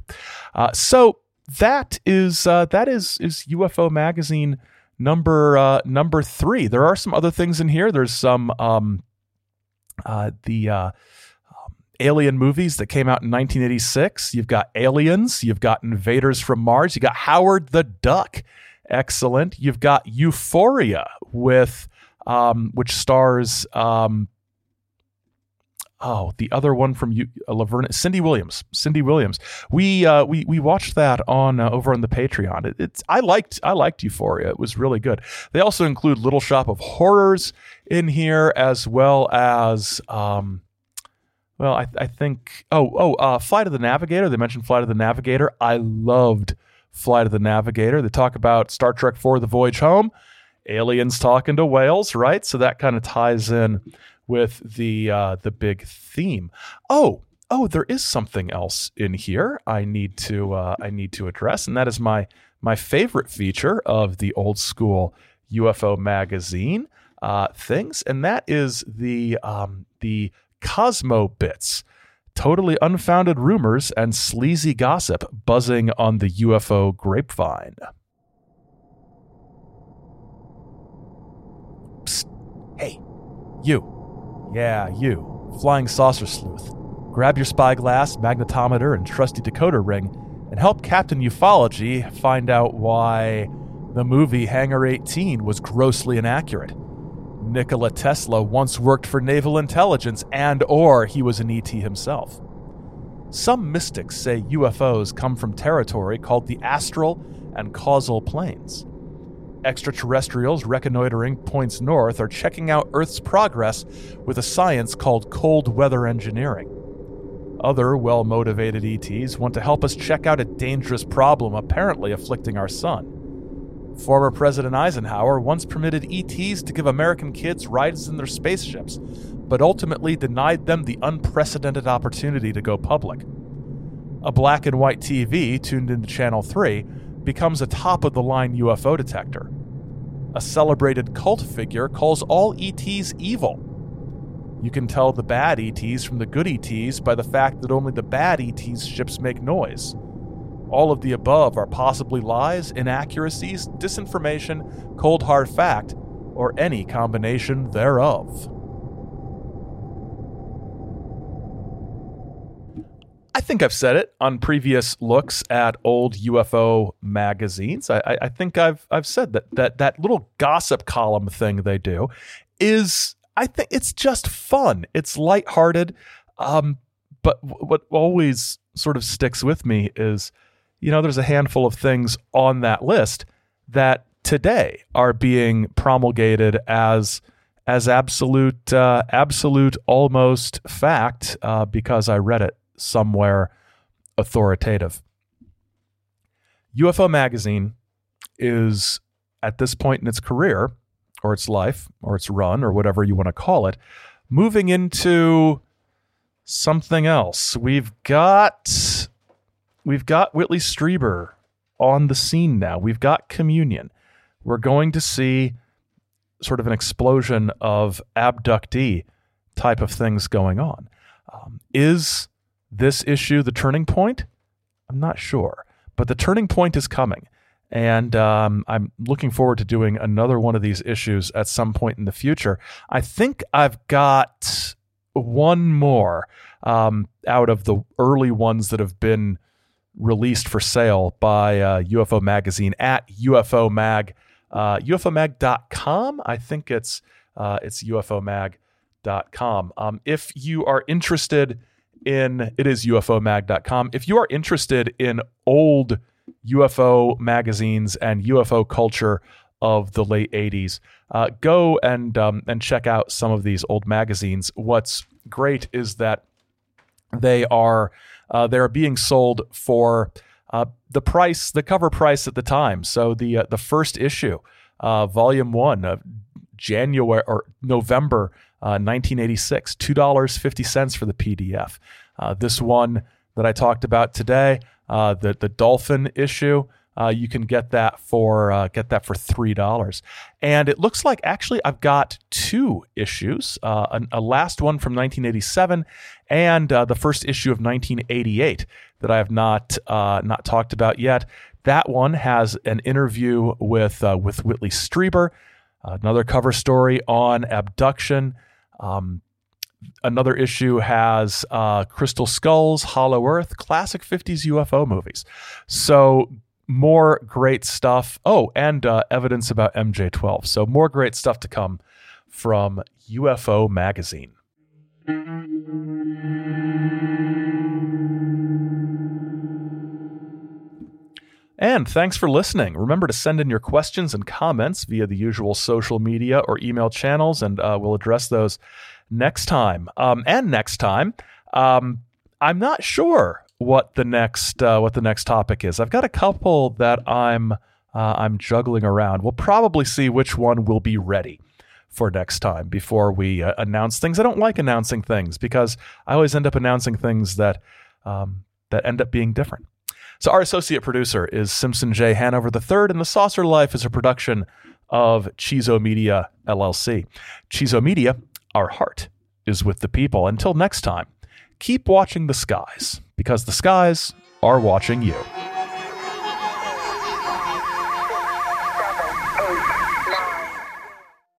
Speaker 3: Uh, so that is uh, that is is UFO magazine number uh, number three. There are some other things in here. There's some um, uh, the uh, um, alien movies that came out in 1986. You've got Aliens. You've got Invaders from Mars. You got Howard the Duck excellent. You've got UFOria with um, which stars um, oh the other one from uh, Laverne Cindy Williams. Cindy Williams. We uh, we we watched that on uh, over on the Patreon. It, it's I liked I liked UFOria. It was really good. They also include Little Shop of Horrors in here as well as um, well, I, I think. Oh, oh, uh, Flight of the Navigator. They mentioned Flight of the Navigator. I loved Flight of the Navigator. They talk about Star Trek for The Voyage Home, aliens talking to whales, right? So that kind of ties in with the uh, the big theme. Oh, oh, there is something else in here I need to uh, I need to address, and that is my my favorite feature of the old school UFO magazine uh, things, and that is the um, the Cosmo bits. Totally unfounded rumors and sleazy gossip buzzing on the UFO grapevine. Psst. Hey, you. Yeah, you. Flying saucer sleuth. Grab your spyglass, magnetometer, and trusty decoder ring and help Captain Ufology find out why the movie Hangar 18 was grossly inaccurate. Nikola Tesla once worked for naval intelligence and or he was an ET himself. Some mystics say UFOs come from territory called the astral and causal planes. Extraterrestrials reconnoitering points north are checking out Earth's progress with a science called cold weather engineering. Other well motivated ETs want to help us check out a dangerous problem apparently afflicting our sun. Former President Eisenhower once permitted ETs to give American kids rides in their spaceships, but ultimately denied them the unprecedented opportunity to go public. A black and white TV tuned into Channel 3 becomes a top of the line UFO detector. A celebrated cult figure calls all ETs evil. You can tell the bad ETs from the good ETs by the fact that only the bad ETs' ships make noise. All of the above are possibly lies, inaccuracies, disinformation, cold hard fact, or any combination thereof. I think I've said it on previous looks at old UFO magazines. I, I, I, think I've I've said that that that little gossip column thing they do is I think it's just fun. It's lighthearted. Um, but what always sort of sticks with me is you know, there's a handful of things on that list that today are being promulgated as as absolute uh, absolute almost fact uh, because I read it somewhere authoritative. UFO magazine is at this point in its career or its life or its run or whatever you want to call it moving into something else. We've got we've got Whitley Strieber on the scene now. We've got communion. We're going to see sort of an explosion of abductee type of things going on. Um, is this issue the turning point? I'm not sure, but the turning point is coming. And um, I'm looking forward to doing another one of these issues at some point in the future. I think I've got one more um, out of the early ones that have been released for sale by uh, UFO Magazine at UFO Mag, uh, UFOMag.com. I think it's uh, it's UFOMag.com. Um, if you are interested in, it is UFOMag.com. If you are interested in old UFO magazines and UFO culture of the late 80s, uh, go and um, and check out some of these old magazines. What's great is that they are uh, they're being sold for uh, the price, the cover price at the time. So the uh, the first issue, uh, volume one of January or November 1986, uh, two dollars fifty cents for the PDF. Uh, this one that I talked about today, the the Dolphin issue. You can get that for get that for three dollars. And it looks like actually I've got two issues: uh, a, a, last one from 1987 and uh, the first issue of 1988 that I have not uh, not talked about yet. That one has an interview with uh, with Whitley Strieber, another cover story on abduction. Um, another issue has uh, Crystal Skulls, Hollow Earth, classic 50s UFO movies. So more great stuff. Oh, and uh, evidence about MJ12. So more great stuff to come from UFO Magazine. And thanks for listening. Remember to send in your questions and comments via the usual social media or email channels, and uh, we'll address those next time. Um, and next time, Um, I'm not sure what the next uh, what the next topic is. I've got a couple that I'm uh, I'm juggling around. We'll probably see which one will be ready for next time before we uh, announce things. I don't like announcing things because I always end up announcing things that um, that end up being different. So our associate producer is Simpson J. Hanover III, and The Saucer Life is a production of Chizo Media LLC. Chizo Media, our heart is with the people. Until next time, keep watching the skies because the skies are watching you.